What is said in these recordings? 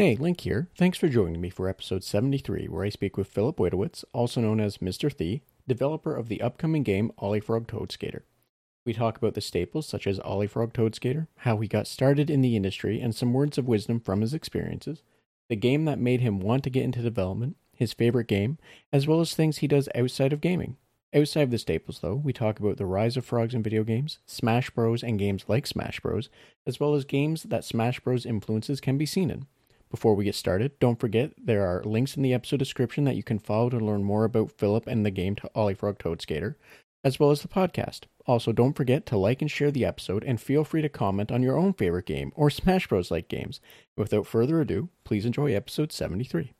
Hey, Link here. Thanks for joining me for episode 73, where I speak with Phillip Woytowitz, also known as Mr. Thee, developer of the upcoming game Olliefrog Toad Skater. We talk about the staples such as Olliefrog Toad Skater, how he got started in the industry, and some words of wisdom from his experiences, the game that made him want to get into development, his favorite game, as well as things he does outside of gaming. Outside of the staples, though, we talk about the rise of frogs in video games, Smash Bros, and games like Smash Bros, as well as games that Smash Bros influences can be seen in. Before we get started, don't forget there are links in the episode description that you can follow to learn more about Phillip and the game to Olliefrog Toad Skater, as well as the podcast. Also, don't forget to like and share the episode, and feel free to comment on your own favorite game or Smash Bros. like games. Without further ado, please enjoy episode 73.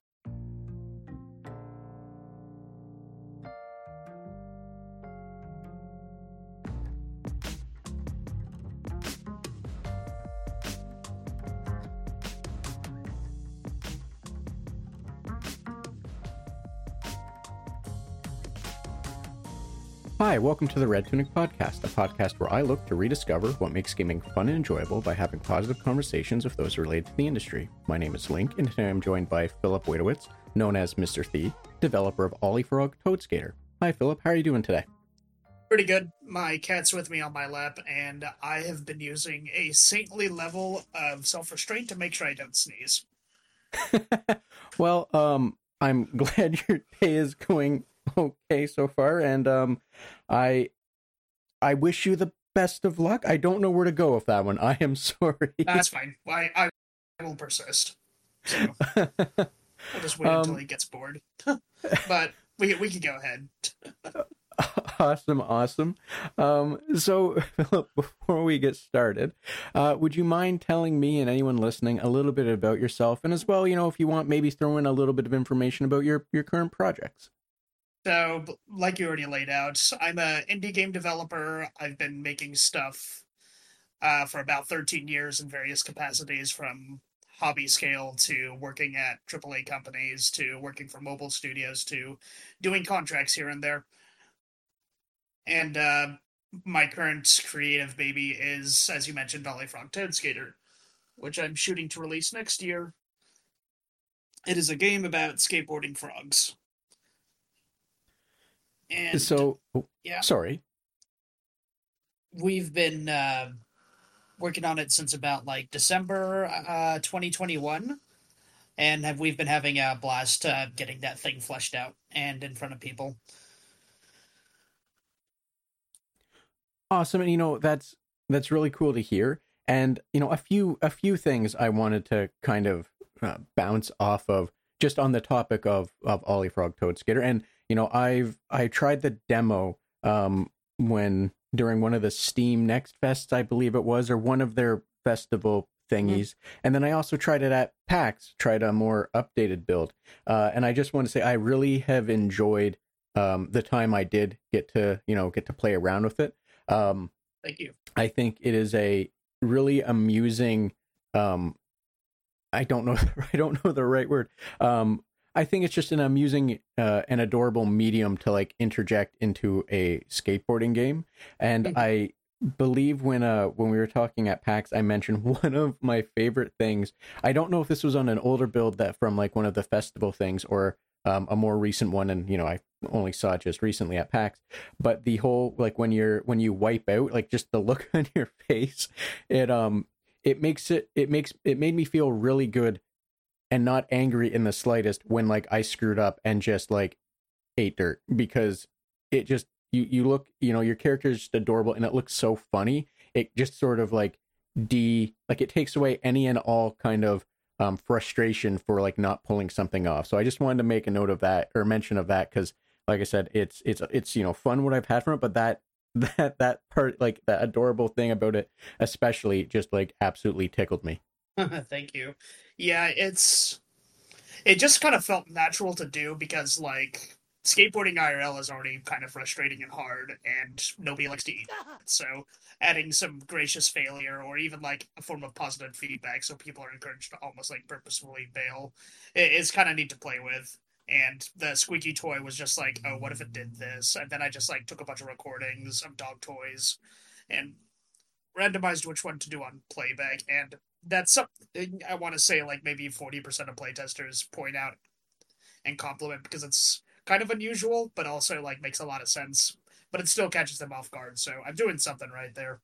Hi, welcome to the Red Tunic Podcast, a podcast where I look to rediscover what makes gaming fun and enjoyable by having positive conversations with those related to the industry. My name is Link, and today I'm joined by Phillip Woytowitz, known as Mr. Thee, developer of Ollie Frog Toad Skater. Hi, Phillip. How are you doing today? Pretty good. My cat's with me on my lap, and I have been using a saintly level of self restraint to make sure I don't sneeze. well, um, I'm glad your day is going okay so far, and um, I I wish you the best of luck. I don't know where to go with that one. I am sorry. That's fine. I I will persist. So I'll just wait um, until he gets bored. but we we can go ahead. awesome, awesome. Um, so, before we get started, uh, would you mind telling me and anyone listening a little bit about yourself, and as well, you know, if you want, maybe throw in a little bit of information about your your current projects? So, like you already laid out, I'm an indie game developer. I've been making stuff uh, for about 13 years in various capacities, from hobby scale to working at AAA companies to working for mobile studios to doing contracts here and there. And uh, my current creative baby is, as you mentioned, Olliefrog Toad Skater, which I'm shooting to release next year. It is a game about skateboarding frogs. And so, oh, yeah, sorry. We've been uh, working on it since about like December uh, 2021, and have we've been having a blast uh, getting that thing fleshed out and in front of people. Awesome, and you know that's that's really cool to hear. And you know a few a few things I wanted to kind of uh, bounce off of just on the topic of of Ollie Frog Toad Skater and you know i've i tried the demo um when during one of the steam next fests i believe it was or one of their festival thingies. Mm-hmm. and then i also tried it at pax tried a more updated build. Uh, and i just want to say i really have enjoyed um, the time i did get to you know get to play around with it. Um, thank you. I think it is a really amusing um, i don't know i don't know the right word. Um, I think it's just an amusing uh, and adorable medium to like interject into a skateboarding game. And mm-hmm. I believe when uh when we were talking at PAX, I mentioned one of my favorite things. I don't know if this was on an older build that from like one of the festival things or um, a more recent one, and you know I only saw it just recently at PAX. But the whole like when you're when you wipe out, like just the look on your face, it um it makes it it makes it made me feel really good and not angry in the slightest when like I screwed up and just like ate dirt because it just you you look you know your character is just adorable and it looks so funny. It just sort of like de like it takes away any and all kind of um frustration for like not pulling something off. So i just wanted to make a note of that or mention of that because like i said it's it's it's you know fun what i've had from it but that that that part like that adorable thing about it especially just like absolutely tickled me Thank you. Yeah, it's it just kind of felt natural to do because like skateboarding IRL is already kind of frustrating and hard, and nobody likes to eat. So adding some gracious failure or even like a form of positive feedback, so people are encouraged to almost like purposefully bail, is kind of neat to play with. And the squeaky toy was just like, oh, what if it did this? And then I just like took a bunch of recordings of dog toys and randomized which one to do on playback and that's something I want to say like maybe 40% of playtesters point out and compliment because it's kind of unusual, but also like makes a lot of sense. But it still catches them off guard. So I'm doing something right there.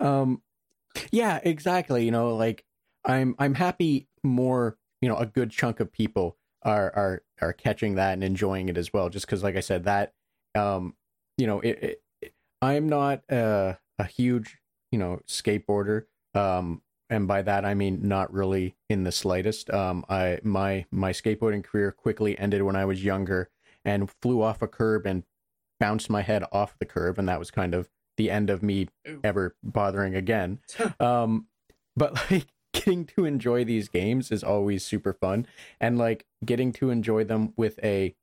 Um yeah, exactly. You know, like I'm I'm happy more, you know, a good chunk of people are are are catching that and enjoying it as well. Just because, like I said, that um, you know, it, it, I'm not a, a huge, you know, skateboarder. Um, and by that I mean not really in the slightest. Um, I my my skateboarding career quickly ended when I was younger and flew off a curb and bounced my head off the curb, and that was kind of the end of me Ooh. ever bothering again. um, but like getting to enjoy these games is always super fun, and like getting to enjoy them with a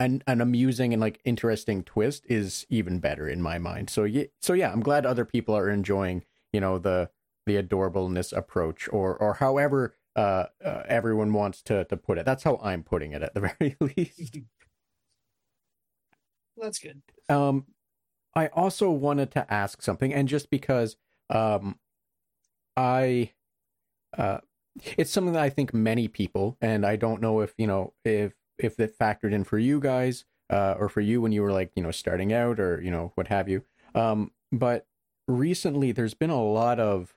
an, an amusing and like interesting twist is even better in my mind. So yeah, so yeah, I'm glad other people are enjoying you know the the adorableness approach or or however uh, uh, everyone wants to to put it. That's how I'm putting it at the very least. That's good. Um, I also wanted to ask something, and just because um, I, uh, it's something that I think many people, and I don't know if you know if if it factored in for you guys, uh, or for you when you were like you know starting out, or you know what have you. Um, but recently, there's been a lot of,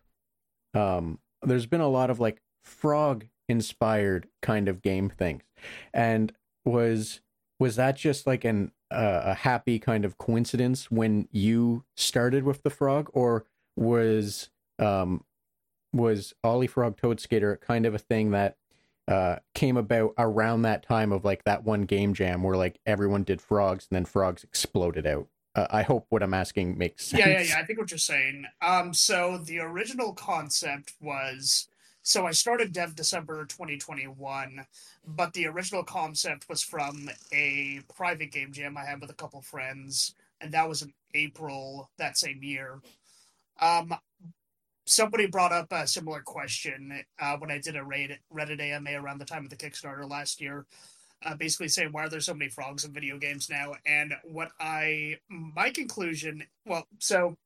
um, there's been a lot of like frog inspired kind of game things, and was was that just like an uh, a happy kind of coincidence when you started with the frog, or was um was Ollie Frog Toad Skater kind of a thing that uh came about around that time of like that one game jam where like everyone did frogs and then frogs exploded out? Uh, I hope what I'm asking makes sense. Yeah, yeah, yeah. I think what you're saying. Um, so the original concept was so I started Dev December 2021, but the original concept was from a private game jam I had with a couple friends, and that was in April that same year. Um, somebody brought up a similar question uh, when I did a Reddit, Reddit AMA around the time of the Kickstarter last year, uh, basically saying why are there so many frogs in video games now? And what I my conclusion, well, so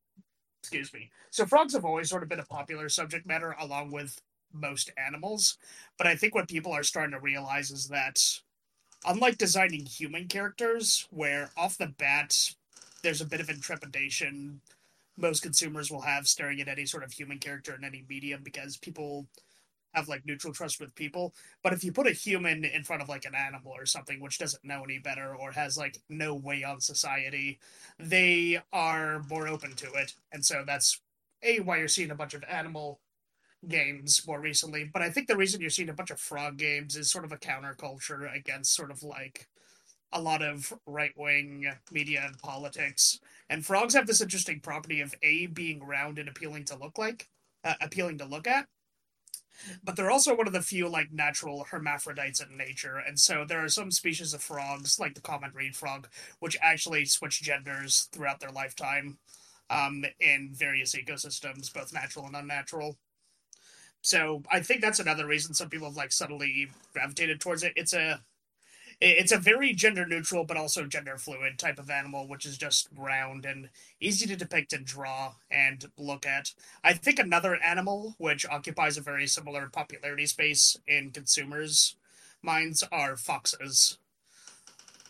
excuse me, so frogs have always sort of been a popular subject matter along with most animals, but I think what people are starting to realize is that unlike designing human characters, where off the bat there's a bit of intrepidation most consumers will have staring at any sort of human character in any medium because people have like neutral trust with people. But if you put a human in front of like an animal or something which doesn't know any better or has like no way on society, they are more open to it. And so that's a why you're seeing a bunch of animal games more recently. But I think the reason you're seeing a bunch of frog games is sort of a counterculture against sort of like a lot of right wing media and politics. And frogs have this interesting property of a being round and appealing to look like, uh, appealing to look at. But they're also one of the few like natural hermaphrodites in nature, and so there are some species of frogs, like the common reed frog, which actually switch genders throughout their lifetime um, in various ecosystems, both natural and unnatural. So I think that's another reason some people have like subtly gravitated towards it. It's a it's a very gender neutral but also gender fluid type of animal which is just round and easy to depict and draw and look at. I think another animal which occupies a very similar popularity space in consumers minds are foxes.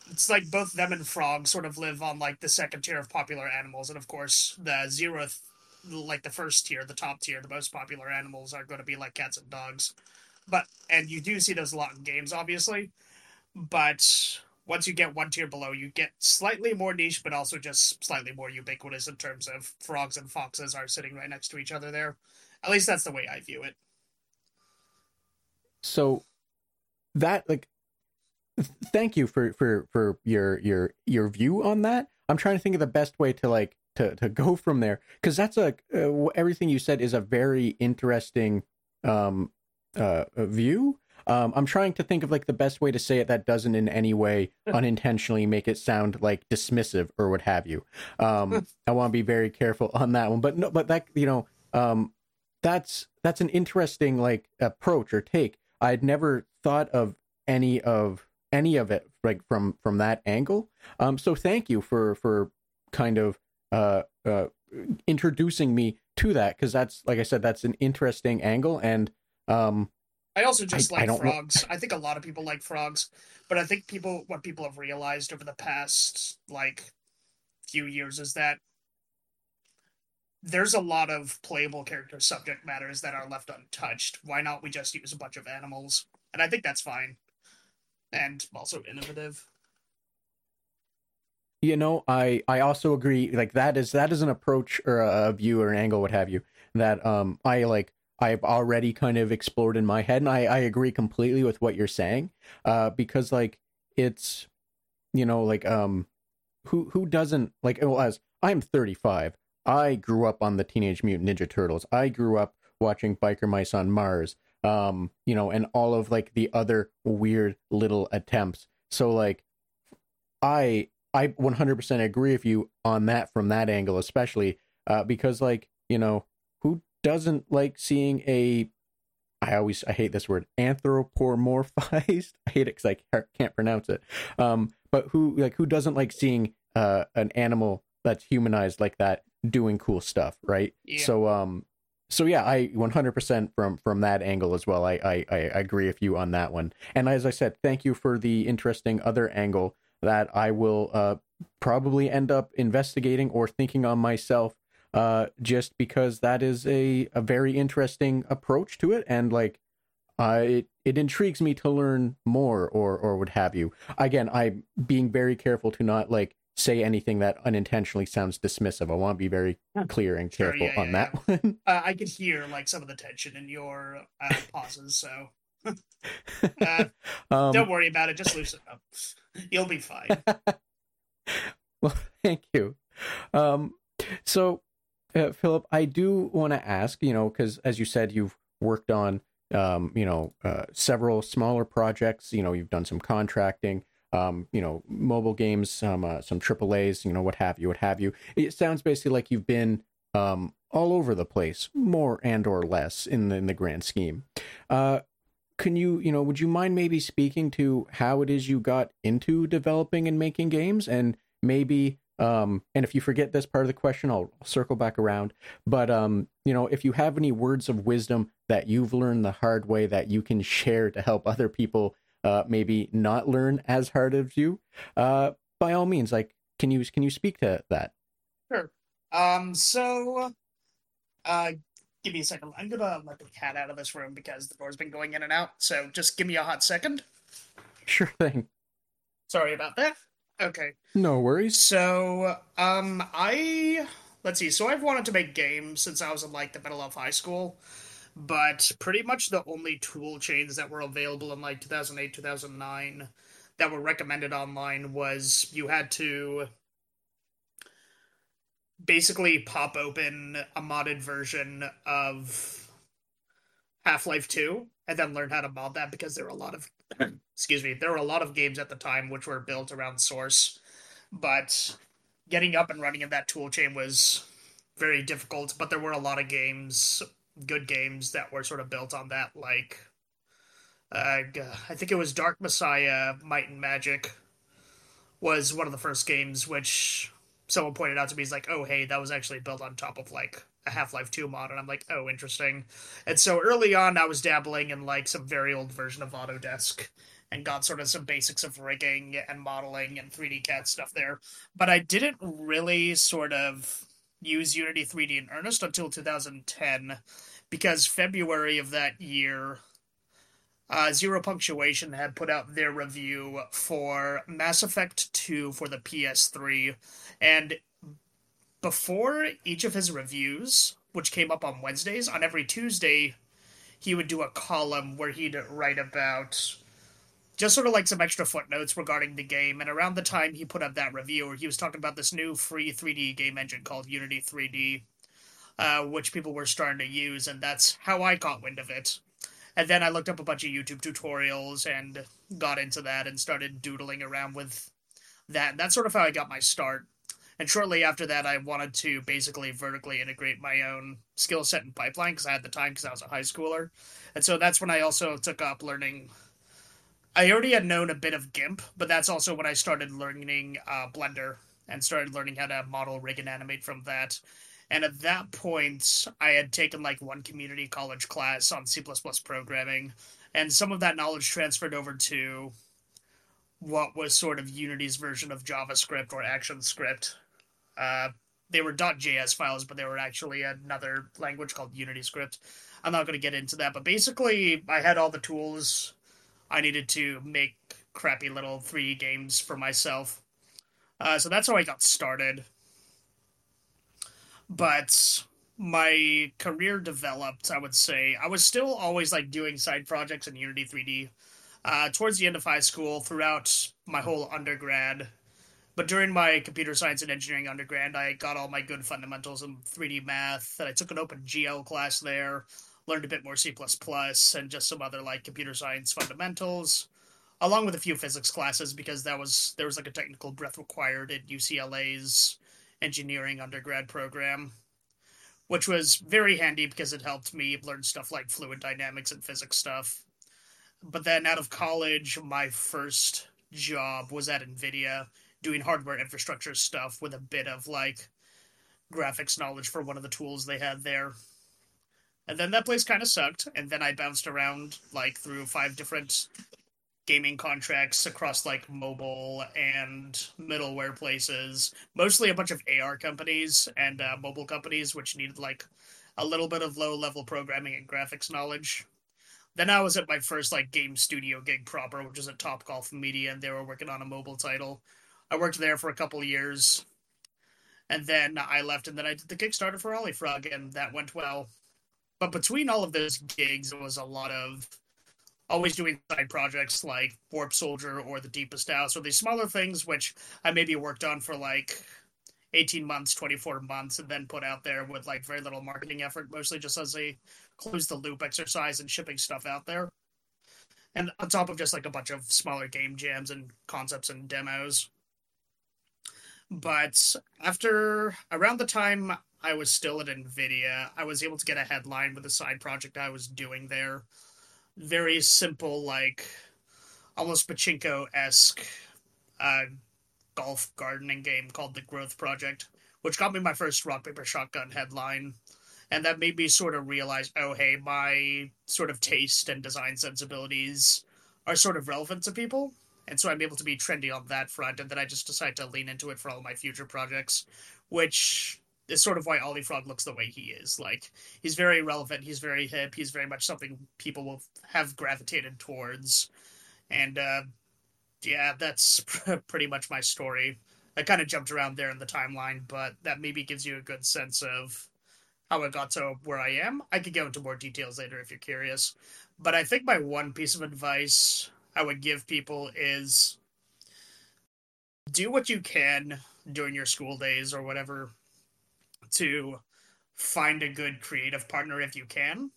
It's like both them and frogs sort of live on like the second tier of popular animals and of course the zeroth like the first tier the top tier the most popular animals are going to be like cats and dogs. But and you do see those a lot in games obviously but once you get one tier below, you get slightly more niche, but also just slightly more ubiquitous in terms of frogs and foxes are sitting right next to each other there. At least that's the way I view it. So that like thank you for for for your your your view on that. I'm trying to think of the best way to like to to go from there because that's a uh, everything you said is a very interesting um uh view um, I'm trying to think of like the best way to say it that doesn't in any way unintentionally make it sound like dismissive or what have you. Um, I want to be very careful on that one, but no, but that you know, um, that's that's an interesting like approach or take. I'd never thought of any of any of it like from from that angle. Um, so thank you for for kind of uh, uh, introducing me to that because that's like I said, that's an interesting angle, and um, I also just I- I like know- frogs. I think a lot of people like frogs, but I think people what people have realized over the past like few years is that there's a lot of playable character subject matters that are left untouched. Why not we just use a bunch of animals? And I think that's fine. And also innovative. you know, I I also agree. Like that is that is an approach or a view or an angle, what have you, that um I like. I've already kind of explored in my head, and I I agree completely with what you're saying. Uh, because like it's, you know, like um, who who doesn't like? Well, as I'm 35, I grew up on the Teenage Mutant Ninja Turtles. I grew up watching Biker Mice on Mars. Um, you know, and all of like the other weird little attempts. So like, I I 100% agree with you on that from that angle, especially uh, because, like, you know, doesn't like seeing a, I always, I hate this word, anthropomorphized. I hate it because I can't pronounce it. Um, but who, like, who doesn't like seeing uh, an animal that's humanized like that doing cool stuff, right? Yeah. So, um, so yeah, I 100% from from that angle as well. I, I I agree with you on that one. And as I said, thank you for the interesting other angle that I will uh, probably end up investigating or thinking on myself, uh, just because that is a, a very interesting approach to it, and like, uh, it it intrigues me to learn more or or what have you. Again, I'm being very careful to not like say anything that unintentionally sounds dismissive. I want to be very clear and Sure, careful yeah, on yeah, that one. Uh, I could hear like some of the tension in your uh, pauses, so uh, um, don't worry about it. Just loosen up. You'll be fine. Well, thank you. Um, so, uh, Phillip, I do want to ask, you know, because as you said, you've worked on, um, you know, uh, several smaller projects. You know, you've done some contracting, um, you know, mobile games, some uh, some AAA's, you know, what have you, what have you. It sounds basically like you've been um, all over the place, more and or less in the in the grand scheme. Uh, can you, you know, would you mind maybe speaking to how it is you got into developing and making games and maybe um and if you forget this part of the question I'll circle back around but um you know if you have any words of wisdom that you've learned the hard way that you can share to help other people uh maybe not learn as hard as you uh by all means like can you can you speak to that Sure. Um. So, uh, give me a second. I'm gonna let the cat out of this room because the door's been going in and out. So just give me a hot second. sure thing Sorry about that. Okay. no worries So, um, I let's see. So I've wanted to make games since I was in like the middle of high school, but pretty much the only tool chains that were available in like 2008, 2009 that were recommended online was you had to basically pop open a modded version of Half-Life 2 and then learn how to mod that because there were a lot of excuse me, there were a lot of games at the time which were built around source but getting up and running in that tool chain was very difficult but there were a lot of games good games that were sort of built on that like uh, i think it was dark messiah might and magic was one of the first games which someone pointed out to me is like oh hey that was actually built on top of like a half-life 2 mod and i'm like oh interesting and so early on i was dabbling in like some very old version of autodesk and got sort of some basics of rigging and modeling and 3D CAD stuff there. But I didn't really sort of use Unity 3D in earnest until 2010 because February of that year, uh, Zero Punctuation had put out their review for Mass Effect 2 for the PS3. And before each of his reviews, which came up on Wednesdays, on every Tuesday, he would do a column where he'd write about just sort of like some extra footnotes regarding the game. And around the time he put up that review, where he was talking about this new free 3D game engine called Unity 3D, uh, which people were starting to use, and that's how I caught wind of it. And then I looked up a bunch of YouTube tutorials and got into that and started doodling around with that. And that's sort of how I got my start. And shortly after that, I wanted to basically vertically integrate my own skill set and pipeline because I had the time because I was a high schooler. And so that's when I also took up learning I already had known a bit of GIMP, but that's also when I started learning uh, Blender and started learning how to model, rig, and animate from that. And at that point, I had taken like one community college class on C programming, and some of that knowledge transferred over to what was sort of Unity's version of JavaScript or ActionScript. Uh, they were .js files, but they were actually another language called Unity Script. I'm not going to get into that, but basically, I had all the tools I needed to make crappy little 3D games for myself. Uh, so that's how I got started. But my career developed, I would say. I was still always like doing side projects in Unity 3D. Uh, towards the end of high school, throughout my whole undergrad, but during my computer science and engineering undergrad, I got all my good fundamentals in 3D math, and I took an OpenGL class there, learned a bit more C++, and just some other like computer science fundamentals along with a few physics classes because that was there was like a technical breadth required in UCLA's engineering undergrad program, which was very handy because it helped me learn stuff like fluid dynamics and physics stuff. But then out of college, my first job was at Nvidia doing hardware infrastructure stuff with a bit of like graphics knowledge for one of the tools they had there. And then that place kind of sucked, and then I bounced around like through five different gaming contracts across like mobile and middleware places, mostly a bunch of AR companies and uh, mobile companies, which needed like a little bit of low level programming and graphics knowledge. Then I was at my first like game studio gig proper, which is at Top Golf Media, and they were working on a mobile title. I worked there for a couple years, and then I left, and then I did the Kickstarter for Olliefrog, and that went well. But between all of those gigs, it was a lot of always doing side projects like Warp Soldier or The Deepest House or these smaller things which I maybe worked on for like 18 months, 24 months, and then put out there with like very little marketing effort, mostly just as a close the loop exercise and shipping stuff out there. And on top of just like a bunch of smaller game jams and concepts and demos. But after around the time I was still at NVIDIA, I was able to get a headline with a side project I was doing there very simple, like almost pachinko esque uh, golf gardening game called The Growth Project, which got me my first rock paper shotgun headline. And that made me sort of realize, oh, hey, my sort of taste and design sensibilities are sort of relevant to people. And so I'm able to be trendy on that front. And then I just decide to lean into it for all my future projects, which is sort of why Ollie Frog looks the way he is. Like he's very relevant, he's very hip, he's very much something people will have gravitated towards, and uh, yeah, that's pretty much my story. I kind of jumped around there in the timeline, but that maybe gives you a good sense of how I got to where I am. I could go into more details later if you're curious, but I think my one piece of advice I would give people is do what you can during your school days or whatever to find a good creative partner if you can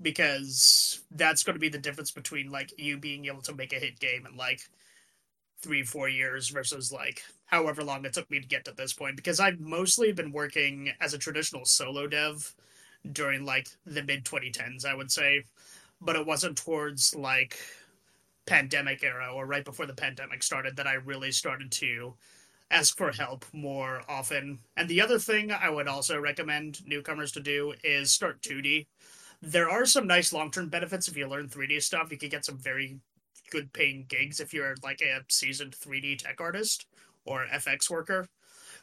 because that's going to be the difference between like you being able to make a hit game in like three four years versus like however long it took me to get to this point because i've mostly been working as a traditional solo dev during like the mid 2010s i would say. But it wasn't towards like pandemic era or right before the pandemic started that i really started to ask for help more often. And the other thing I would also recommend newcomers to do is start 2D. There are some nice long term benefits if you learn 3D stuff. You could get some very good paying gigs if you're like a seasoned 3D tech artist or FX worker.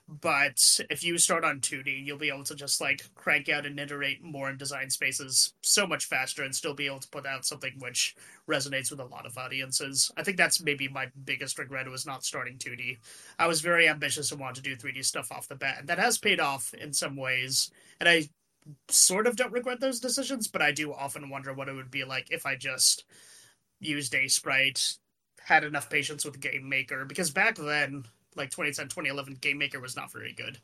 But if you start on 2D, you'll be able to just like crank out and iterate more in design spaces so much faster and still be able to put out something which resonates with a lot of audiences. I think that's maybe my biggest regret was not starting 2D. I was very ambitious and wanted to do 3D stuff off the bat, and that has paid off in some ways. And I sort of don't regret those decisions, but I do often wonder what it would be like if I just used a sprite, had enough patience with Game Maker, because back then like 2010, 2011, Game Maker was not very good.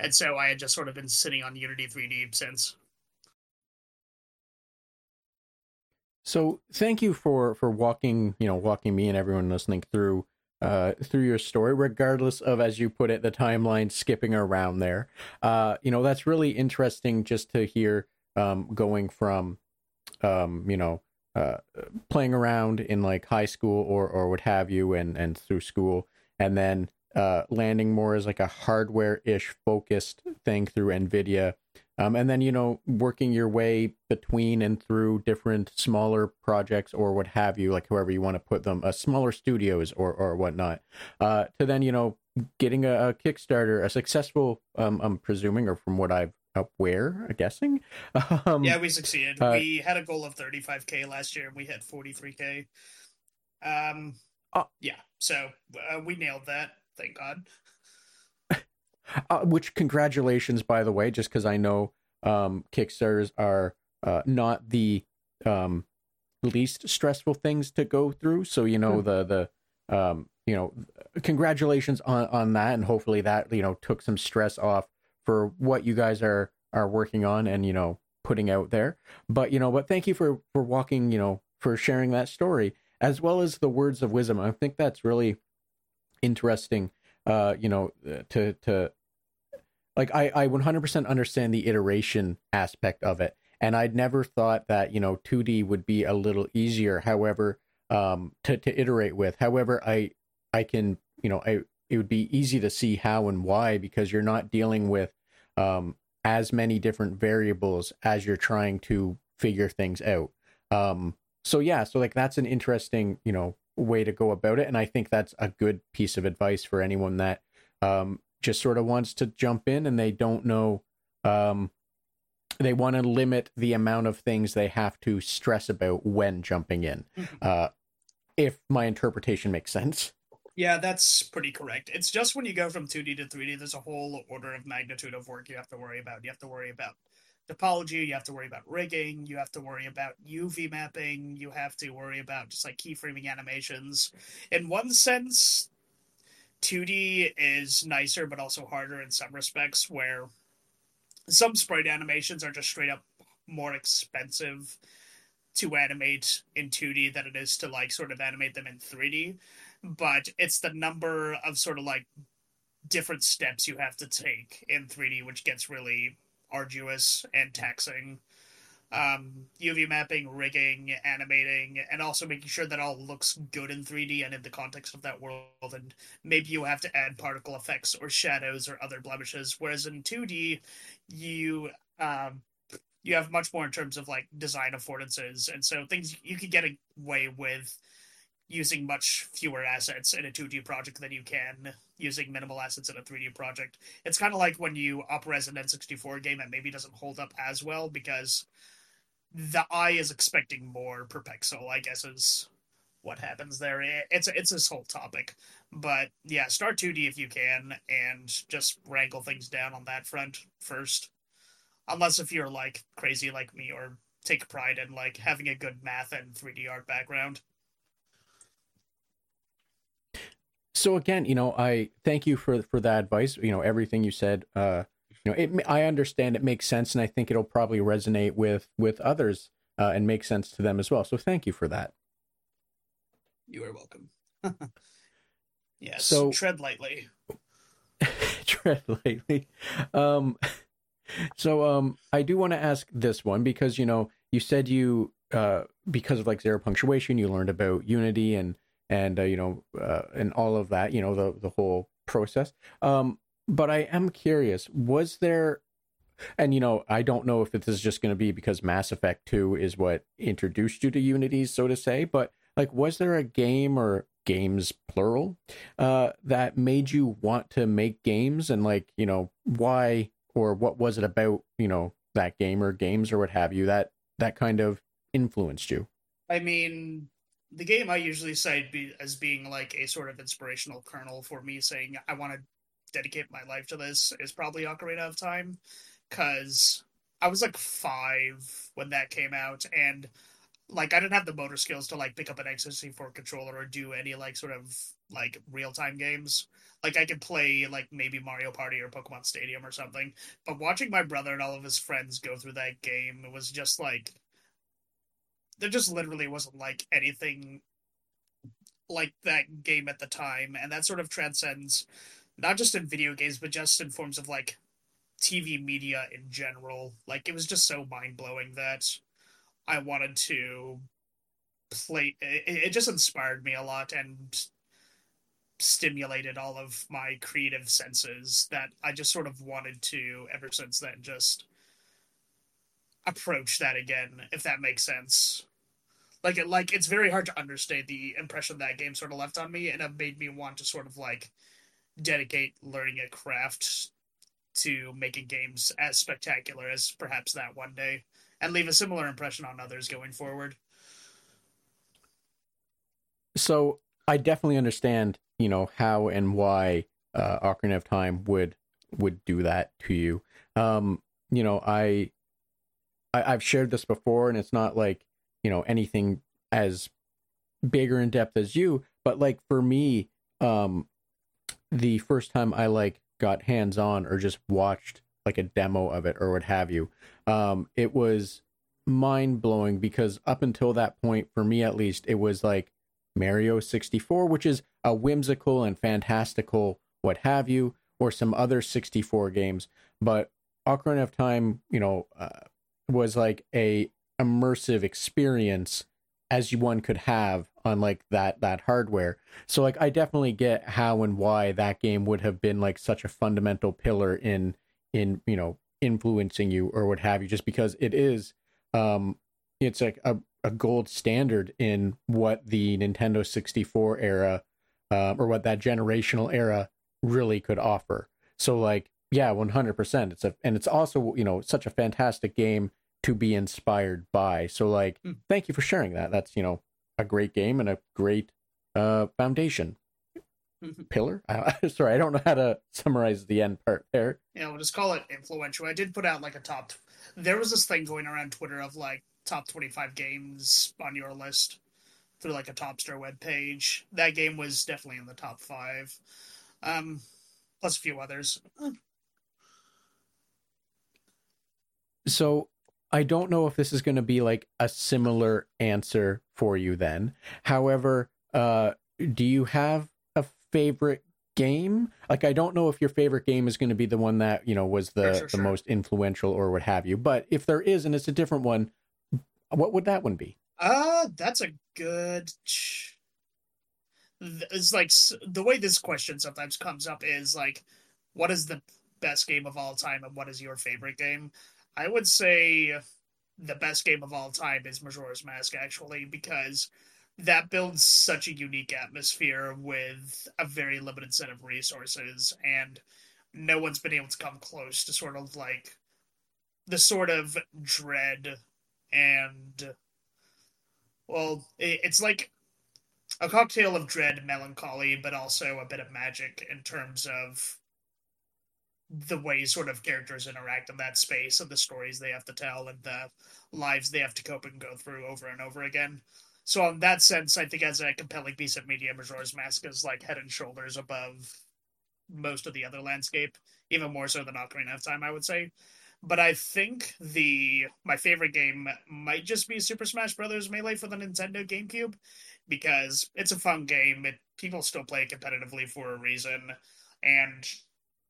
And so I had just sort of been sitting on Unity 3D since. So thank you for for walking, you know, walking me and everyone listening through uh through your story, regardless of as you put it, the timeline skipping around there. Uh, you know, that's really interesting just to hear um going from um, you know, uh playing around in like high school or or what have you and and through school and then uh, landing more as like a hardware ish focused thing through NVIDIA. Um, and then, you know, working your way between and through different smaller projects or what have you, like however you want to put them, uh, smaller studios or, or whatnot, uh, to then, you know, getting a, a Kickstarter, a successful, um, I'm presuming, or from what I've aware, I'm guessing. Um, yeah, we succeeded. Uh, we had a goal of 35K last year and we hit 43K. Um, uh, yeah, so uh, we nailed that. Thank God. Uh, which congratulations, by the way, just because I know um, Kickstarters are uh, not the um, least stressful things to go through. So you know mm-hmm. the the um, you know congratulations on on that, and hopefully that you know took some stress off for what you guys are are working on and you know putting out there. But you know, but thank you for for walking you know for sharing that story as well as the words of wisdom. I think that's really interesting. Uh, you know, to to like I I 100% understand the iteration aspect of it, and I'd never thought that you know 2D would be a little easier. However, um, to to iterate with. However, I I can you know I it would be easy to see how and why because you're not dealing with um as many different variables as you're trying to figure things out. Um, so yeah, so like that's an interesting, you know, way to go about it, and I think that's a good piece of advice for anyone that um, just sort of wants to jump in and they don't know. Um, they want to limit the amount of things they have to stress about when jumping in. Mm-hmm. Uh, if my interpretation makes sense. Yeah, that's pretty correct. It's just when you go from 2D to 3D, there's a whole order of magnitude of work you have to worry about. You have to worry about topology, you have to worry about rigging, you have to worry about UV mapping, you have to worry about just like keyframing animations. In one sense, 2D is nicer but also harder in some respects where some sprite animations are just straight up more expensive to animate in 2D than it is to like sort of animate them in 3D. But it's the number of sort of like different steps you have to take in 3D which gets really arduous and taxing. Um, UV mapping, rigging, animating, and also making sure that all looks good in 3D and in the context of that world. And maybe you have to add particle effects or shadows or other blemishes. Whereas in 2D, you um, you have much more in terms of like design affordances, and so things you can get away with using much fewer assets in a 2D project than you can using minimal assets in a 3D project. It's kind of like when you upres an N64 game and maybe doesn't hold up as well because the eye is expecting more per pixel, I guess is what happens there. It's it's this whole topic. But yeah, start 2D if you can and just wrangle things down on that front first. Unless if you're like crazy like me or take pride in like having a good math and 3D art background. So again, you know, I thank you for for that advice. You know, everything you said. Uh, you know, it. I understand it makes sense, and I think it'll probably resonate with with others uh, and make sense to them as well. So thank you for that. You are welcome. yes. So tread lightly. tread lightly. Um, so um, I do want to ask this one because you know you said you uh because of like zero punctuation you learned about Unity and and uh, you know uh, and all of that you know the the whole process. Um but i am curious was there and you know i don't know if this is just going to be because mass effect 2 is what introduced you to unity so to say but like was there a game or games plural uh that made you want to make games? And like you know why or what was it about you know that game or games or what have you that that kind of influenced you? I mean the game I usually cite be, as being like a sort of inspirational kernel for me saying I want to dedicate my life to this is probably Ocarina of Time because I was like five when that came out and like I didn't have the motor skills to like pick up an N64 controller or do any like sort of like real time games. Like I could play like maybe Mario Party or Pokemon Stadium or something, but watching my brother and all of his friends go through that game, was just like there just literally wasn't like anything like that game at the time and that sort of transcends not just in video games but just in forms of like tv media in general like it was just so mind-blowing that i wanted to play it, it just inspired me a lot and stimulated all of my creative senses that I just sort of wanted to ever since then just approach that again, if that makes sense. Like it like it's very hard to understate the impression that game sort of left on me and it made me want to sort of like dedicate learning a craft to making games as spectacular as perhaps that one day and leave a similar impression on others going forward. So I definitely understand, you know, how and why uh, Ocarina of Time would would do that to you. Um, you know, I, I I've shared this before, and it's not like you know anything as big or in depth as you, but like for me, um, the first time I like got hands on or just watched like a demo of it or what have you, um, it was mind blowing because up until that point, for me at least, it was like Mario 64, which is a whimsical and fantastical what have you, or some other 64 games. But Ocarina of Time, you know, uh, was like a immersive experience as one could have on like that that hardware. So like I definitely get how and why that game would have been like such a fundamental pillar in in you know influencing you or what have you just because it is um it's like a, a gold standard in what the Nintendo 64 era uh, or what that generational era really could offer. So like yeah, 100%. It's a and it's also, you know, such a fantastic game to be inspired by. So like mm. thank you for sharing that. That's, you know, a great game and a great uh foundation. Mm-hmm. Pillar? I, sorry, I don't know how to summarize the end part there. Yeah, we'll just call it influential. I did put out like a top. There was this thing going around Twitter of like top 25 games on your list through like a Topster web page. That game was definitely in the top five, um, plus a few others. So I don't know if this is going to be like a similar answer for you then. However, uh, do you have a favorite game? Like, I don't know if your favorite game is going to be the one that, you know, was the, sure, the sure. most influential or what have you. But if there is and it's a different one, what would that one be? Uh, that's a good. It's like the way this question sometimes comes up is like, what is the best game of all time and what is your favorite game? I would say the best game of all time is Majora's Mask, actually, because that builds such a unique atmosphere with a very limited set of resources, and no one's been able to come close to sort of like the sort of dread and well, it's like a cocktail of dread, melancholy, but also a bit of magic in terms of the way sort of characters interact in that space and the stories they have to tell and the lives they have to cope and go through over and over again. So in that sense, I think as a compelling piece of media, Majora's Mask is like head and shoulders above most of the other landscape, even more so than Ocarina of Time, I would say. But I think the my favorite game might just be Super Smash Bros. Melee for the Nintendo GameCube because it's a fun game. It people still play it competitively for a reason, and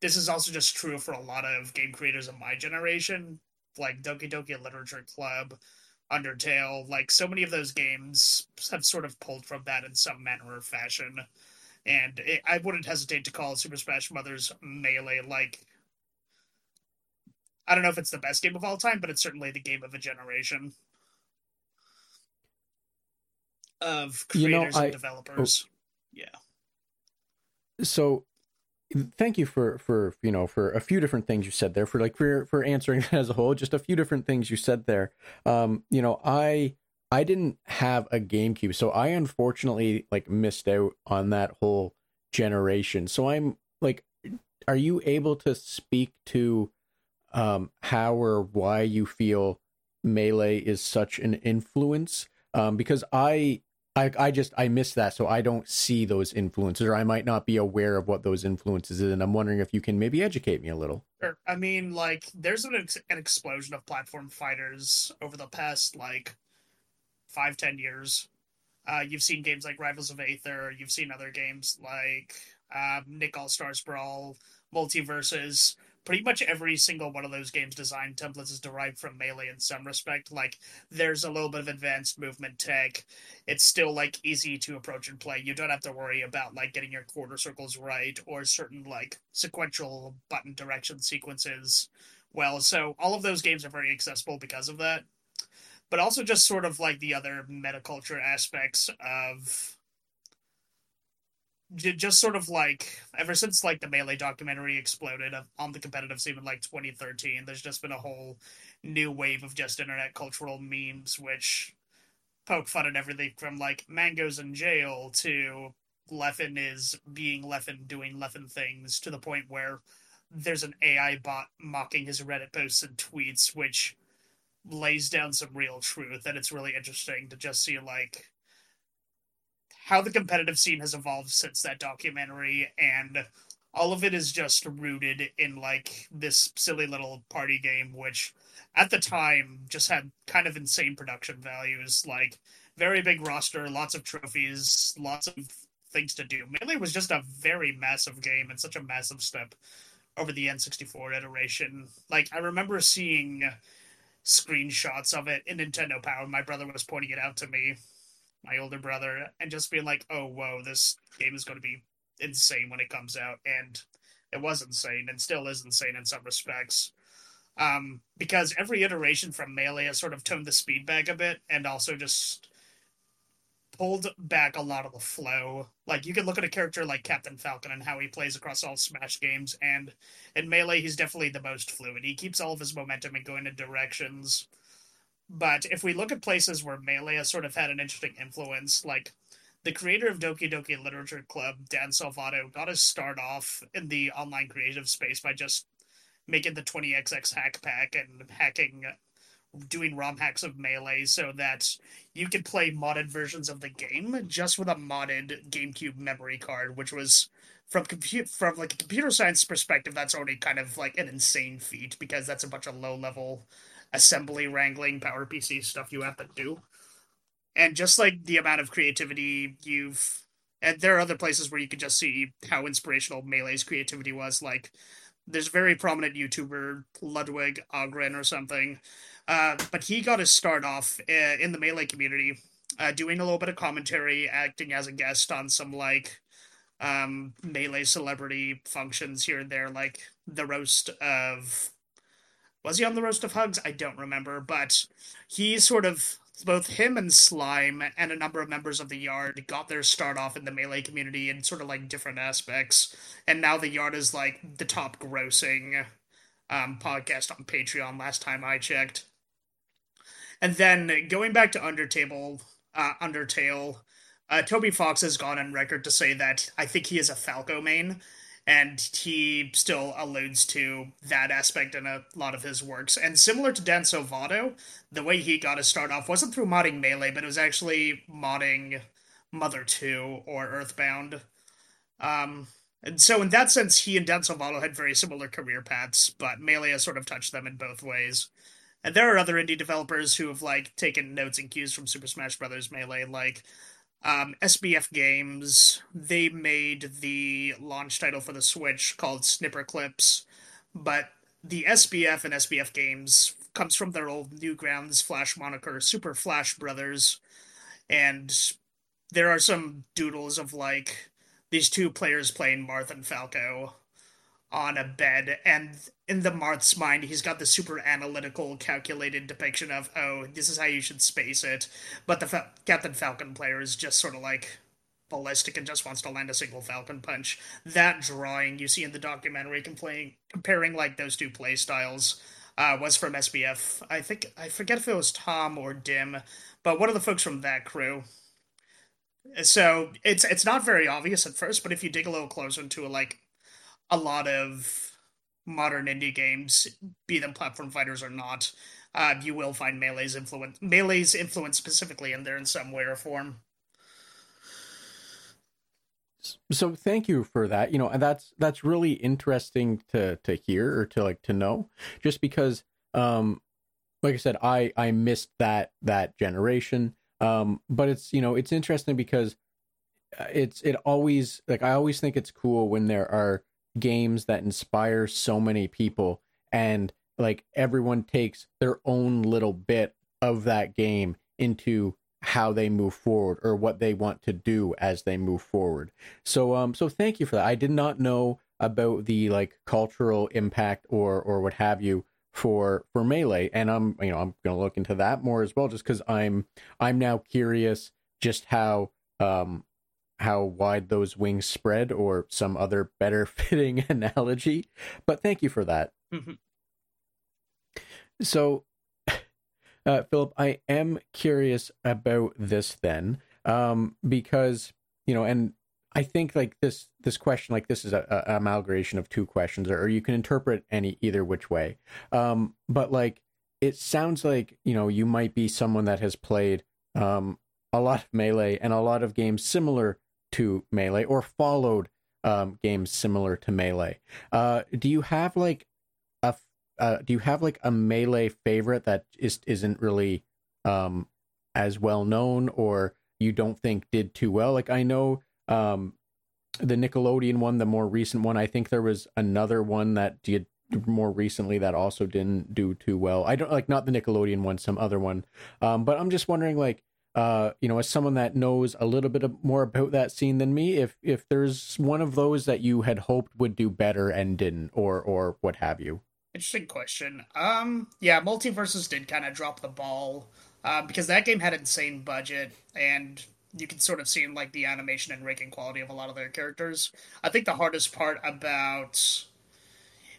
this is also just true for a lot of game creators of my generation, like Doki Doki Literature Club, Undertale. Like so many of those games have sort of pulled from that in some manner or fashion. And it, I wouldn't hesitate to call Super Smash Brothers Melee like I don't know if it's the best game of all time, but it's certainly the game of a generation of creators you know, I, and developers. Oh, yeah. So thank you for for you know for a few different things you said there for like for for answering as a whole just a few different things you said there. Um you know i i didn't have a gamecube so i unfortunately like missed out on that whole generation. So i'm like are you able to speak to um how or why you feel melee is such an influence? Um because i I, I just I miss that, so I don't see those influences, or I might not be aware of what those influences is, and I'm wondering if you can maybe educate me a little. Sure. I mean, like, there's an, ex- an explosion of platform fighters over the past like five ten years. Uh, you've seen games like Rivals of Aether. You've seen other games like um, Nick All Stars Brawl, MultiVersus, pretty much every single one of those games design templates is derived from melee in some respect. Like there's a little bit of advanced movement tech. It's still like easy to approach and play. You don't have to worry about like getting your quarter circles right or certain like sequential button direction sequences well. So all of those games are very accessible because of that. But also just sort of like the other metaculture aspects of just sort of like ever since like the melee documentary exploded on the competitive scene in like 2013 there's just been a whole new wave of just internet cultural memes which poke fun at everything from like mangoes in jail to leffen is being leffen doing leffen things to the point where there's an ai bot mocking his reddit posts and tweets which lays down some real truth and it's really interesting to just see like how the competitive scene has evolved since that documentary and all of it is just rooted in like this silly little party game which at the time just had kind of insane production values. Like very big roster lots of trophies lots of things to do. Melee was just a very massive game and such a massive step over the n64 iteration. Like i remember seeing screenshots of it in nintendo power. And my brother was pointing it out to me my older brother, and just being like, "Oh, whoa, this game is going to be insane when it comes out," and it was insane, and still is insane in some respects. Um, because every iteration from Melee has sort of toned the speed back a bit, and also just pulled back a lot of the flow. Like you can look at a character like Captain Falcon and how he plays across all Smash games, and in Melee he's definitely the most fluid. He keeps all of his momentum and going in directions but if we look at places where Melee has sort of had an interesting influence, like the creator of Doki Doki Literature Club, Dan Salvato, got his start off in the online creative space by just making the 20xx hack pack and hacking, doing ROM hacks of Melee so that you could play modded versions of the game just with a modded GameCube memory card, which was from compute from like a computer science perspective, that's already kind of like an insane feat because that's a bunch of low level assembly wrangling power pc stuff you have to do. And just like the amount of creativity you've and there are other places where you can just see how inspirational melee's creativity was. Like there's a very prominent youtuber ludwig Ahgren or something. Uh, but he got his start off uh, in the melee community uh, doing a little bit of commentary acting as a guest on some like um, melee celebrity functions here and there like the roast of was he on the roast of hugs? I don't remember, but he sort of both him and Slime and a number of members of the Yard got their start off in the melee community in sort of like different aspects, and now the Yard is like the top grossing um, podcast on Patreon. Last time I checked, and then going back to Undertale, uh, Undertale, uh, Toby Fox has gone on record to say that I think he is a Falco main, and he still alludes to that aspect in a lot of his works. And similar to Dan Salvato, the way he got to start off wasn't through modding Melee, but it was actually modding Mother 2 or Earthbound. Um, and so, in that sense, he and Dan Salvato had very similar career paths, but Melee has sort of touched them in both ways. And there are other indie developers who have like taken notes and cues from Super Smash Bros. Melee, like um, SBF Games, they made the launch title for the Switch called Snipperclips, but the SBF and SBF Games comes from their old Newgrounds Flash moniker, Super Flash Brothers, and there are some doodles of like these two players playing Marth and Falco on a bed and in the Marth's mind he's got the super analytical calculated depiction of oh this is how you should space it. But the Fa- Captain Falcon player is just sort of like ballistic and just wants to land a single falcon punch. That drawing you see in the documentary comparing comparing like those two play styles uh, was from SBF I think I forget if it was Tom or Dim but one of the folks from that crew. So it's it's not very obvious at first but if you dig a little closer into it like a lot of modern indie games, be them platform fighters or not, uh, you will find Melee's influence, Melee's influence specifically in there in some way or form. So thank you for that. You know, that's that's really interesting to to hear or to like to know, just because, um, like I said, I I missed that that generation. Um, but it's you know it's interesting because uh, it's it always like I always think it's cool when there are games that inspire so many people and like everyone takes their own little bit of that game into how they move forward or what they want to do as they move forward. So um so thank you for that. I did not know about the like cultural impact or or what have you for for melee and I'm you know I'm going to look into that more as well just cuz I'm I'm now curious just how um how wide those wings spread or some other better fitting analogy but thank you for that. Mm-hmm. So uh, Philip, I am curious about this then, um, because you know, and I think like this this question, like this is a, a amalgamation of two questions, or, or, you can interpret any either which way. Um, but like, it sounds like you know you might be someone that has played um, a lot of melee and a lot of games similar to melee, or followed um, games similar to melee. Uh, do you have like uh, do you have like a melee favorite that is isn't really um as well known or you don't think did too well? Like i know um the nickelodeon one the more recent one i think there was another one that did more recently that also didn't do too well. I don't like not the nickelodeon one some other one. Um but i'm just wondering like uh you know as someone that knows a little bit more about that scene than me if if there's one of those that you had hoped would do better and didn't or or what have you Interesting question. Um, yeah, MultiVersus did kind of drop the ball uh, because that game had insane budget, and you can sort of see in like the animation and rigging quality of a lot of their characters. I think the hardest part about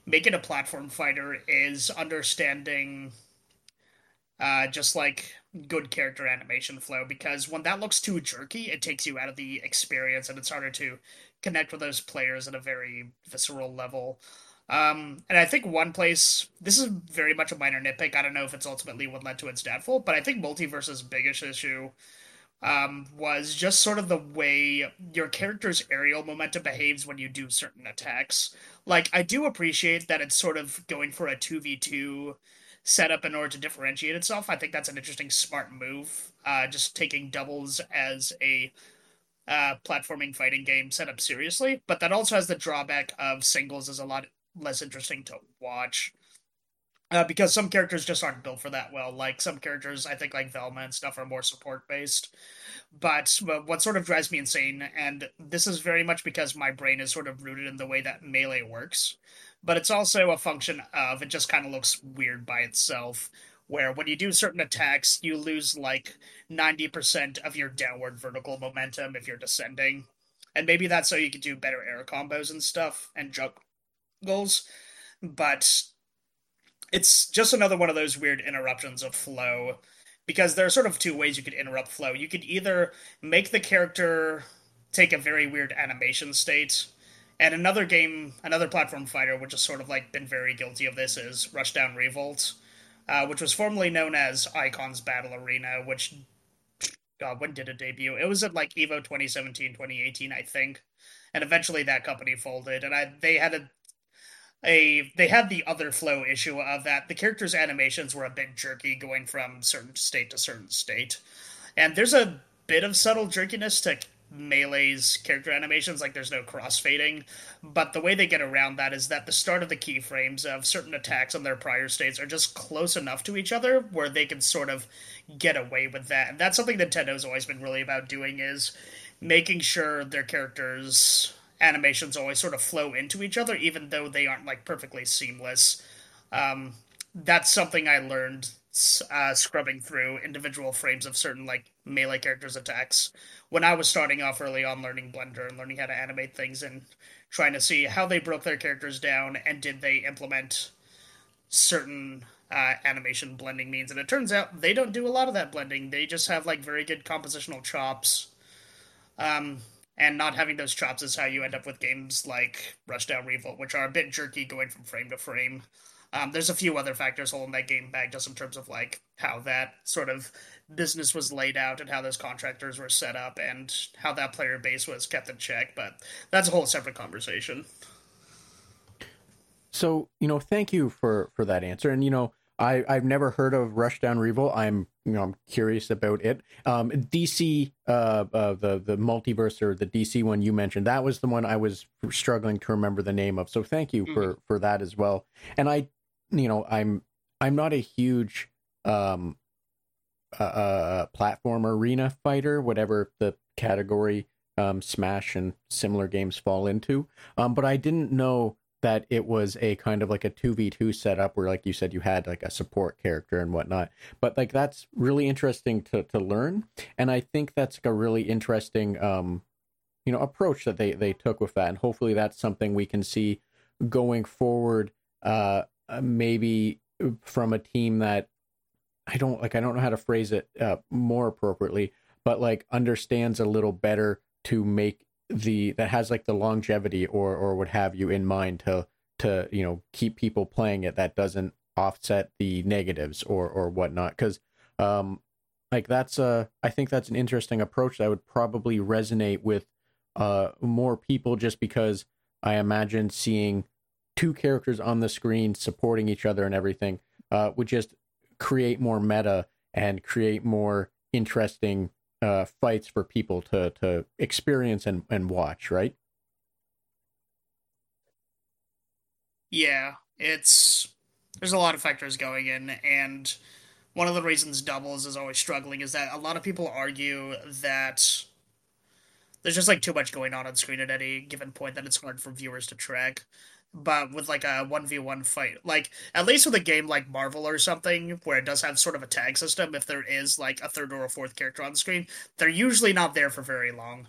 making a platform fighter is understanding uh, just like good character animation flow because when that looks too jerky, it takes you out of the experience and it's harder to connect with those players at a very visceral level. Um, and I think one place, this is very much a minor nitpick. I don't know if it's ultimately what led to its downfall, but I think MultiVersus' biggest issue um, was just sort of the way your character's aerial momentum behaves when you do certain attacks. Like, I do appreciate that it's sort of going for a 2v2 setup in order to differentiate itself. I think that's an interesting, smart move. Uh, just taking doubles as a uh, platforming fighting game set up seriously, but that also has the drawback of singles is a lot less interesting to watch. Uh, because some characters just aren't built for that well. Like some characters, I think like Velma and stuff are more support based. But, but what sort of drives me insane, and this is very much because my brain is sort of rooted in the way that melee works, but it's also a function of it just kind of looks weird by itself. Where when you do certain attacks, you lose like 90% of your downward vertical momentum if you're descending. And maybe that's so you can do better air combos and stuff and jump goals, but it's just another one of those weird interruptions of flow because there are sort of two ways you could interrupt flow. You could either make the character take a very weird animation state. And another game, another platform fighter, which has sort of like been very guilty of this, is Rushdown Revolt, uh, which was formerly known as Icon's Battle Arena. Which, God, when did it debut? It was at like Evo 2017, 2018, I think. And eventually that company folded, and I they had a a they had the other flow issue of that the characters' animations were a bit jerky going from certain state to certain state. And there's a bit of subtle jerkiness to Melee's character animations, like there's no crossfading. But the way they get around that is that the start of the keyframes of certain attacks on their prior states are just close enough to each other where they can sort of get away with that. And that's something Nintendo's always been really about doing is making sure their characters animations always sort of flow into each other, even though they aren't like perfectly seamless. Um, that's something I learned uh, scrubbing through individual frames of certain like melee characters' attacks when I was starting off early on learning Blender and learning how to animate things and trying to see how they broke their characters down and did they implement certain uh, animation blending means. And it turns out they don't do a lot of that blending. They just have like very good compositional chops. Um, and not having those chops is how you end up with games like Rushdown Revolt, which are a bit jerky going from frame to frame. Um, there's a few other factors holding that game back, just in terms of like how that sort of business was laid out and how those contractors were set up and how that player base was kept in check. But that's a whole separate conversation. So you know, thank you for for that answer, and you know, I I've never heard of Rushdown Revo. I'm you know I'm curious about it. Um, DC uh, uh the the multiverse or the DC one you mentioned that was the one I was struggling to remember the name of. So thank you for mm-hmm. for that as well. And I you know I'm I'm not a huge um uh, platform arena fighter whatever the category um Smash and similar games fall into. Um, but I didn't know that it was a kind of like a 2v2 setup where like you said you had like a support character and whatnot. But like that's really interesting to to learn. And i think that's like a really interesting um you know approach that they they took with that. And hopefully that's something we can see going forward uh, uh maybe from a team that i don't like i don't know how to phrase it uh, more appropriately but like understands a little better to make the that has like the longevity or or what have you in mind to to you know keep people playing it that doesn't offset the negatives or or whatnot. Because um like that's a i think that's an interesting approach that would probably resonate with uh more people just because i imagine seeing two characters on the screen supporting each other and everything uh would just create more meta and create more interesting uh, fights for people to to experience and, and watch, right? Yeah, it's there's a lot of factors going in, and one of the reasons doubles is always struggling is that a lot of people argue that there's just like too much going on on screen at any given point that it's hard for viewers to track but with like a 1v1 fight. Like, at least with a game like Marvel or something, where it does have sort of a tag system, if there is like a third or a fourth character on the screen, they're usually not there for very long.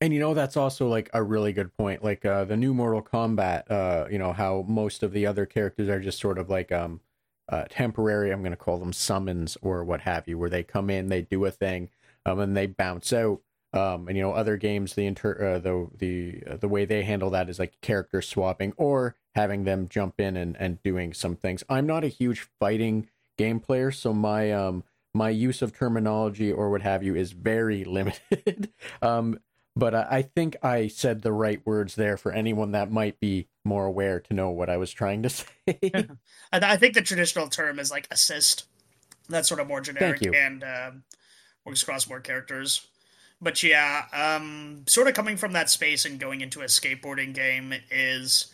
And you know that's also like a really good point. Like uh, the new Mortal Kombat, uh, you know how most of the other characters are just sort of like um, uh, temporary. I'm going to call them summons or what have you, where they come in, they do a thing, um, and they bounce out. Um, and you know other games the inter uh, the the uh, the way they handle that is like character swapping or having them jump in and and doing some things. I'm not a huge fighting game player, so my um my use of terminology or what have you is very limited. um, but I, I think I said the right words there for anyone that might be more aware to know what I was trying to say. I think the traditional term is like assist. That's sort of more generic and uh, works across more characters but yeah, um, sort of coming from that space and going into a skateboarding game is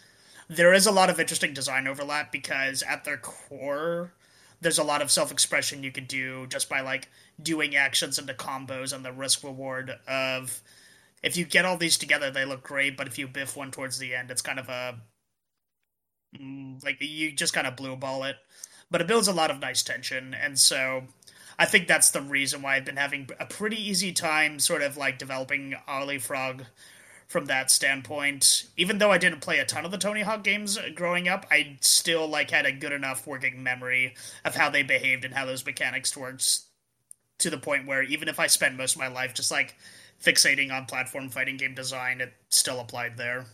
there is a lot of interesting design overlap because at their core, there's a lot of self expression you could do just by like doing actions into combos and the risk reward of if you get all these together, they look great, but if you biff one towards the end, it's kind of a mm, like you just kind of blue ball it. But it builds a lot of nice tension, and so I think that's the reason why I've been having a pretty easy time sort of like developing Ollie Frog from that standpoint. Even though I didn't play a ton of the Tony Hawk games growing up, I still like had a good enough working memory of how they behaved and how those mechanics worked to the point where even if I spent most of my life just like fixating on platform fighting game design, it still applied there.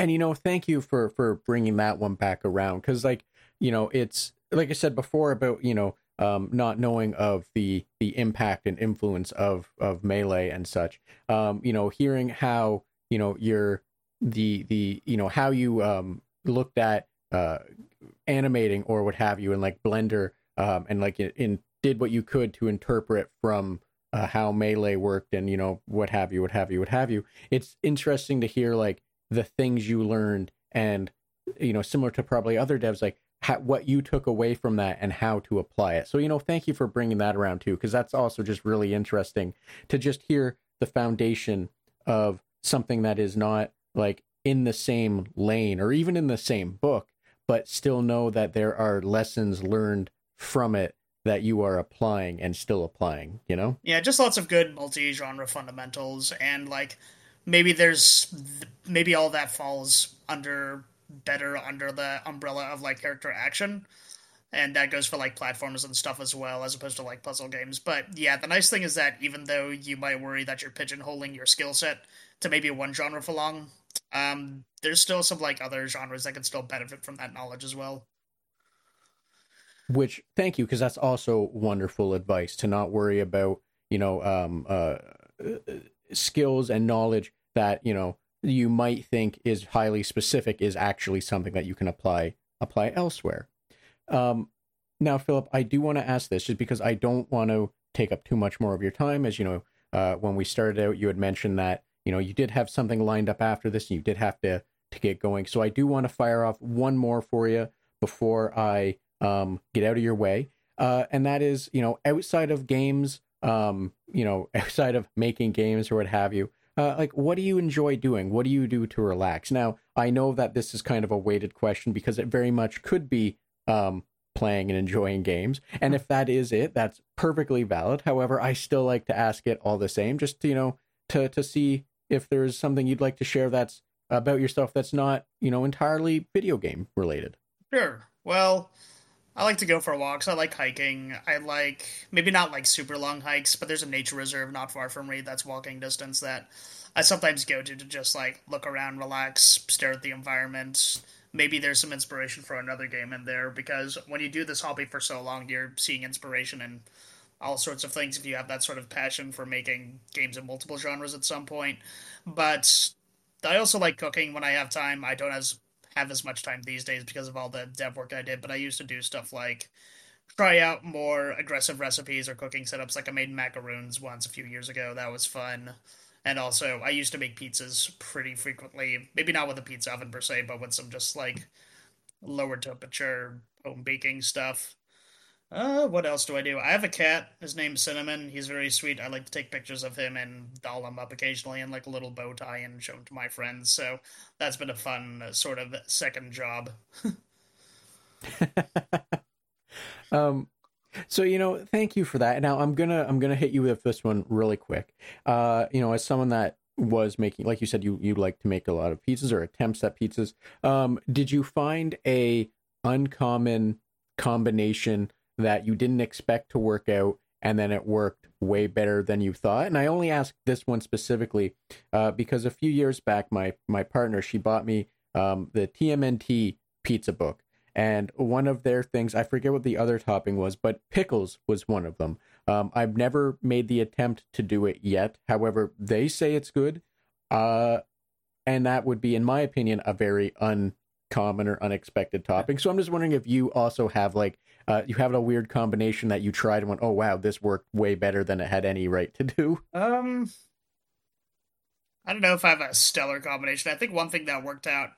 And you know, thank you for for bringing that one back around cuz like, you know, it's like I said before about you know um, not knowing of the the impact and influence of of melee and such. Um, you know, hearing how you know your the the you know how you um, looked at uh, animating or what have you, and like Blender um, and like in, did what you could to interpret from uh, how melee worked and you know what have you, what have you, what have you. It's interesting to hear like the things you learned and you know similar to probably other devs like how, what you took away from that and how to apply it. So, you know, thank you for bringing that around too, because that's also just really interesting to just hear the foundation of something that is not like in the same lane or even in the same book, but still know that there are lessons learned from it that you are applying and still applying, you know? Yeah, just lots of good multi genre fundamentals. And like maybe there's maybe all that falls under better under the umbrella of like character action. And that goes for like platforms and stuff as well as opposed to like puzzle games. But yeah the nice thing is that even though you might worry that you're pigeonholing your skill set to maybe one genre for long um there's still some like other genres that can still benefit from that knowledge as well. Which thank you because that's also wonderful advice to not worry about you know um uh skills and knowledge that you know you might think is highly specific is actually something that you can apply apply elsewhere. Um, now, Philip, I do want to ask this just because I don't want to take up too much more of your time. As you know, uh, when we started out, you had mentioned that you know you did have something lined up after this, and you did have to to get going. So I do want to fire off one more for you before I um, get out of your way, uh, and that is you know outside of games, um, you know outside of making games or what have you. Uh, like, what do you enjoy doing? What do you do to relax? Now, I know that this is kind of a weighted question because it very much could be um, playing and enjoying games. And if that is it, that's perfectly valid. However, I still like to ask it all the same, just to, you know, to to see if there's something you'd like to share that's about yourself that's not, you know, entirely video game related. Sure. Well, I like to go for walks. I like hiking. I like maybe not like super long hikes, but there's a nature reserve not far from me that's walking distance that I sometimes go to to just like look around, relax, stare at the environment, maybe there's some inspiration for another game in there because when you do this hobby for so long, you're seeing inspiration in all sorts of things if you have that sort of passion for making games in multiple genres at some point. But I also like cooking when I have time. I don't as have as much time these days because of all the dev work I did, but I used to do stuff like try out more aggressive recipes or cooking setups. Like I made macaroons once a few years ago. That was fun. And also, I used to make pizzas pretty frequently. Maybe not with a pizza oven per se, but with some just like lower temperature home baking stuff. Uh, what else do I do? I have a cat. His name's Cinnamon. He's very sweet. I like to take pictures of him and doll him up occasionally in like a little bow tie and show him to my friends. So that's been a fun uh, sort of second job. um, so you know, thank you for that. Now I'm gonna I'm gonna hit you with this one really quick. Uh, you know, as someone that was making, like you said, you you like to make a lot of pizzas or attempts at pizzas. Um, did you find a uncommon combination that you didn't expect to work out, and then it worked way better than you thought? And I only ask this one specifically uh, because a few years back, my my partner she bought me um, the TMNT pizza book and one of their things, I forget what the other topping was, but pickles was one of them. Um, I've never made the attempt to do it yet. However, they say it's good. Uh, and that would be, in my opinion, a very uncommon or unexpected topping. So I'm just wondering if you also have like, uh, you have a weird combination that you tried and went, oh, wow, this worked way better than it had any right to do. Um, I don't know if I have a stellar combination. I think one thing that worked out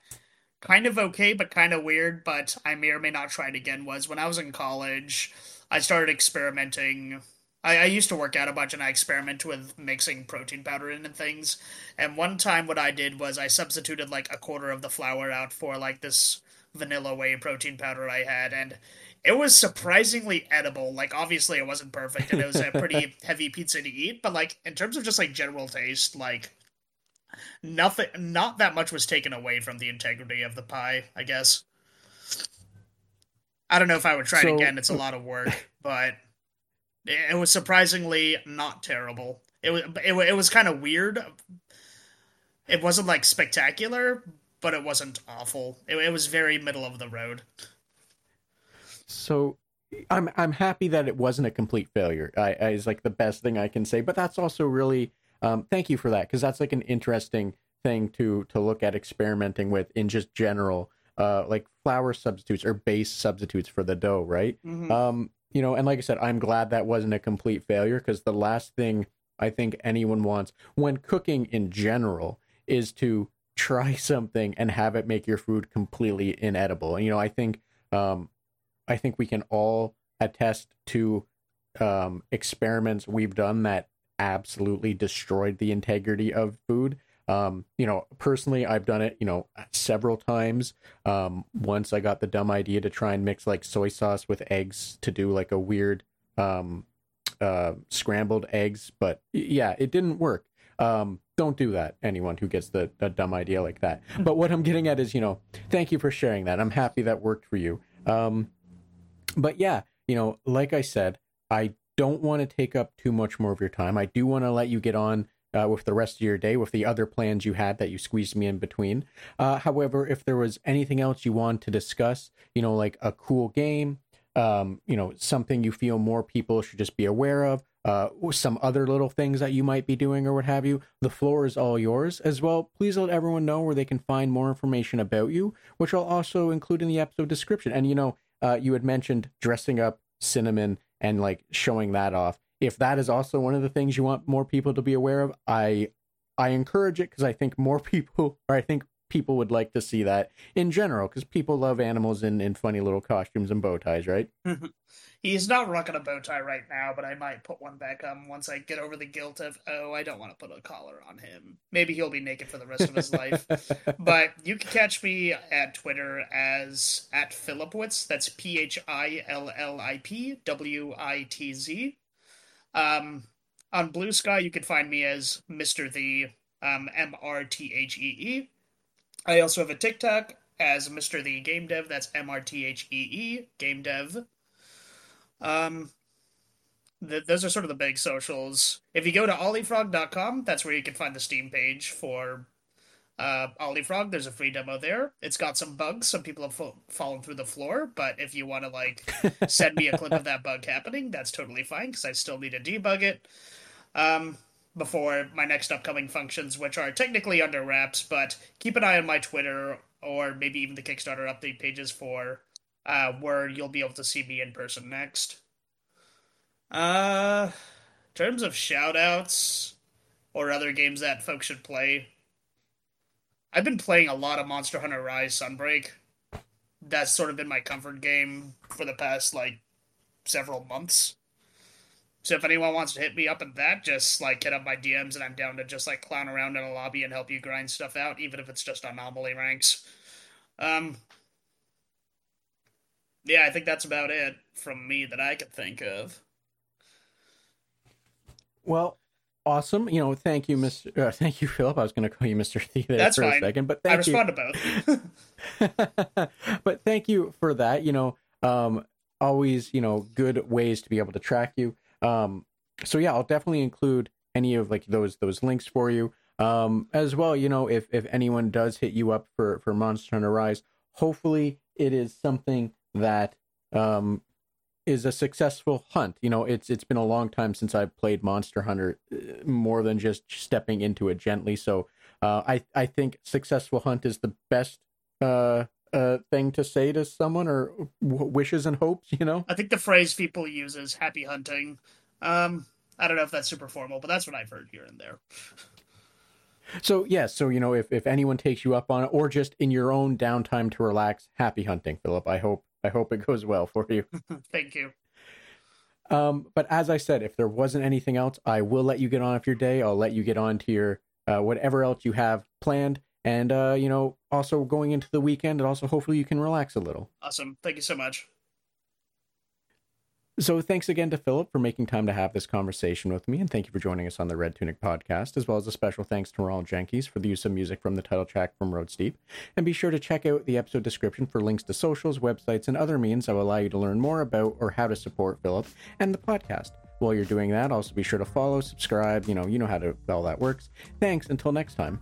kind of okay, but kind of weird, but I may or may not try it again was when I was in college, I started experimenting. I, I used to work out a bunch and I experimented with mixing protein powder in and things. And one time, what I did was I substituted like a quarter of the flour out for like this vanilla whey protein powder I had. And it was surprisingly edible. Like, obviously, it wasn't perfect and it was a pretty heavy pizza to eat, but like, in terms of just like general taste, like, nothing not that much was taken away from the integrity of the pie i guess. I don't know if i would try so, it again. It's a uh, lot of work but it was surprisingly not terrible. It was it, it was kind of weird. It wasn't like spectacular but it wasn't awful. It, it was very middle of the road so i'm i'm happy that it wasn't a complete failure i, I is like the best thing i can say but that's also really um, thank you for that because that's like an interesting thing to to look at experimenting with in just general, uh, like flour substitutes or base substitutes for the dough, right? Mm-hmm. Um, you know, and like I said, I'm glad that wasn't a complete failure because the last thing I think anyone wants when cooking in general is to try something and have it make your food completely inedible. And you know, I think um, I think we can all attest to um, experiments we've done that absolutely destroyed the integrity of food. Um, you know, personally, I've done it, you know, several times. Um, once I got the dumb idea to try and mix like soy sauce with eggs to do like a weird um, uh, scrambled eggs, but yeah, it didn't work. Um, don't do that, anyone who gets the, the dumb idea like that. But what I'm getting at is, you know, thank you for sharing that. I'm happy that worked for you. Um, but yeah, you know, like I said, I don't want to take up too much more of your time. I do want to let you get on uh, with the rest of your day with the other plans you had that you squeezed me in between. Uh, however, if there was anything else you want to discuss, you know, like a cool game, um, you know, something you feel more people should just be aware of, uh, some other little things that you might be doing or what have you, the floor is all yours. As well, please let everyone know where they can find more information about you, which I'll also include in the episode description. And you know, uh, you had mentioned dressing up cinnamon and like showing that off. If that is also one of the things you want more people to be aware of, I I encourage it because I think more people, or I think people would like to see that in general because people love animals in, in funny little costumes and bow ties, right? He's not rocking a bow tie right now, but I might put one back on once I get over the guilt of, oh, I don't want to put a collar on him. Maybe he'll be naked for the rest of his life. But you can catch me at Twitter as at PhillipWitz. That's P H I L L I P W I T Z. Um, on Blue Sky, you can find me as Mr. Thee um, M R T H E E. I also have a TikTok as Mr. Thee Game Dev. That's M R T H E E Game Dev. Um, th- those are sort of the big socials. If you go to olliefrog.com, that's where you can find the Steam page for uh, Olliefrog. There's a free demo there. It's got some bugs. Some people have fa- fallen through the floor, but if you want to like send me a clip of that bug happening, that's totally fine because I still need to debug it. Um, before my next upcoming functions, which are technically under wraps, but keep an eye on my Twitter or maybe even the Kickstarter update pages for uh, where you'll be able to see me in person next. Uh, in terms of shoutouts or other games that folks should play, I've been playing a lot of Monster Hunter Rise Sunbreak. That's sort of been my comfort game for the past like several months. So if anyone wants to hit me up in that, just like hit up my DMs and I'm down to just like clown around in a lobby and help you grind stuff out, even if it's just anomaly ranks. Um Yeah, I think that's about it from me that I could think of. Well, awesome. You know, thank you, Mr. Uh, thank you, Philip. I was going to call you Mr. Thee there That's for fine. a second, but I thank you. respond to both. but thank you for that. You know, um, always, you know, good ways to be able to track you. Um, so yeah, I'll definitely include any of like those those links for you. Um, as well, you know, if if anyone does hit you up for for Monster Hunter Rise, hopefully it is something that um is a successful hunt. You know, it's it's been a long time since I've played Monster Hunter, uh, more than just stepping into it gently. So, uh, I I think successful hunt is the best uh uh thing to say to someone or w- wishes and hopes. You know. I think the phrase people use is happy hunting. Um I don't know if that's super formal, but that's what I've heard here and there. So yes, so you know, if if anyone takes you up on it, or just in your own downtime to relax, happy hunting, Philip. I hope I hope it goes well for you. Thank you. Um, but as I said, if there wasn't anything else, I will let you get on with your day. I'll let you get on to your uh, whatever else you have planned, and uh, you know, also going into the weekend, and also hopefully you can relax a little. Awesome. Thank you so much. So thanks again to Philip for making time to have this conversation with me, and thank you for joining us on the Red Tunic podcast, as well as a special thanks to Ronald Jenkins for the use of music from the title track from Road Steep. And be sure to check out the episode description for links to socials, websites, and other means that will allow you to learn more about or how to support Philip and the podcast. While you're doing that, also be sure to follow, subscribe, you know, you know how to all that works. Thanks, until next time.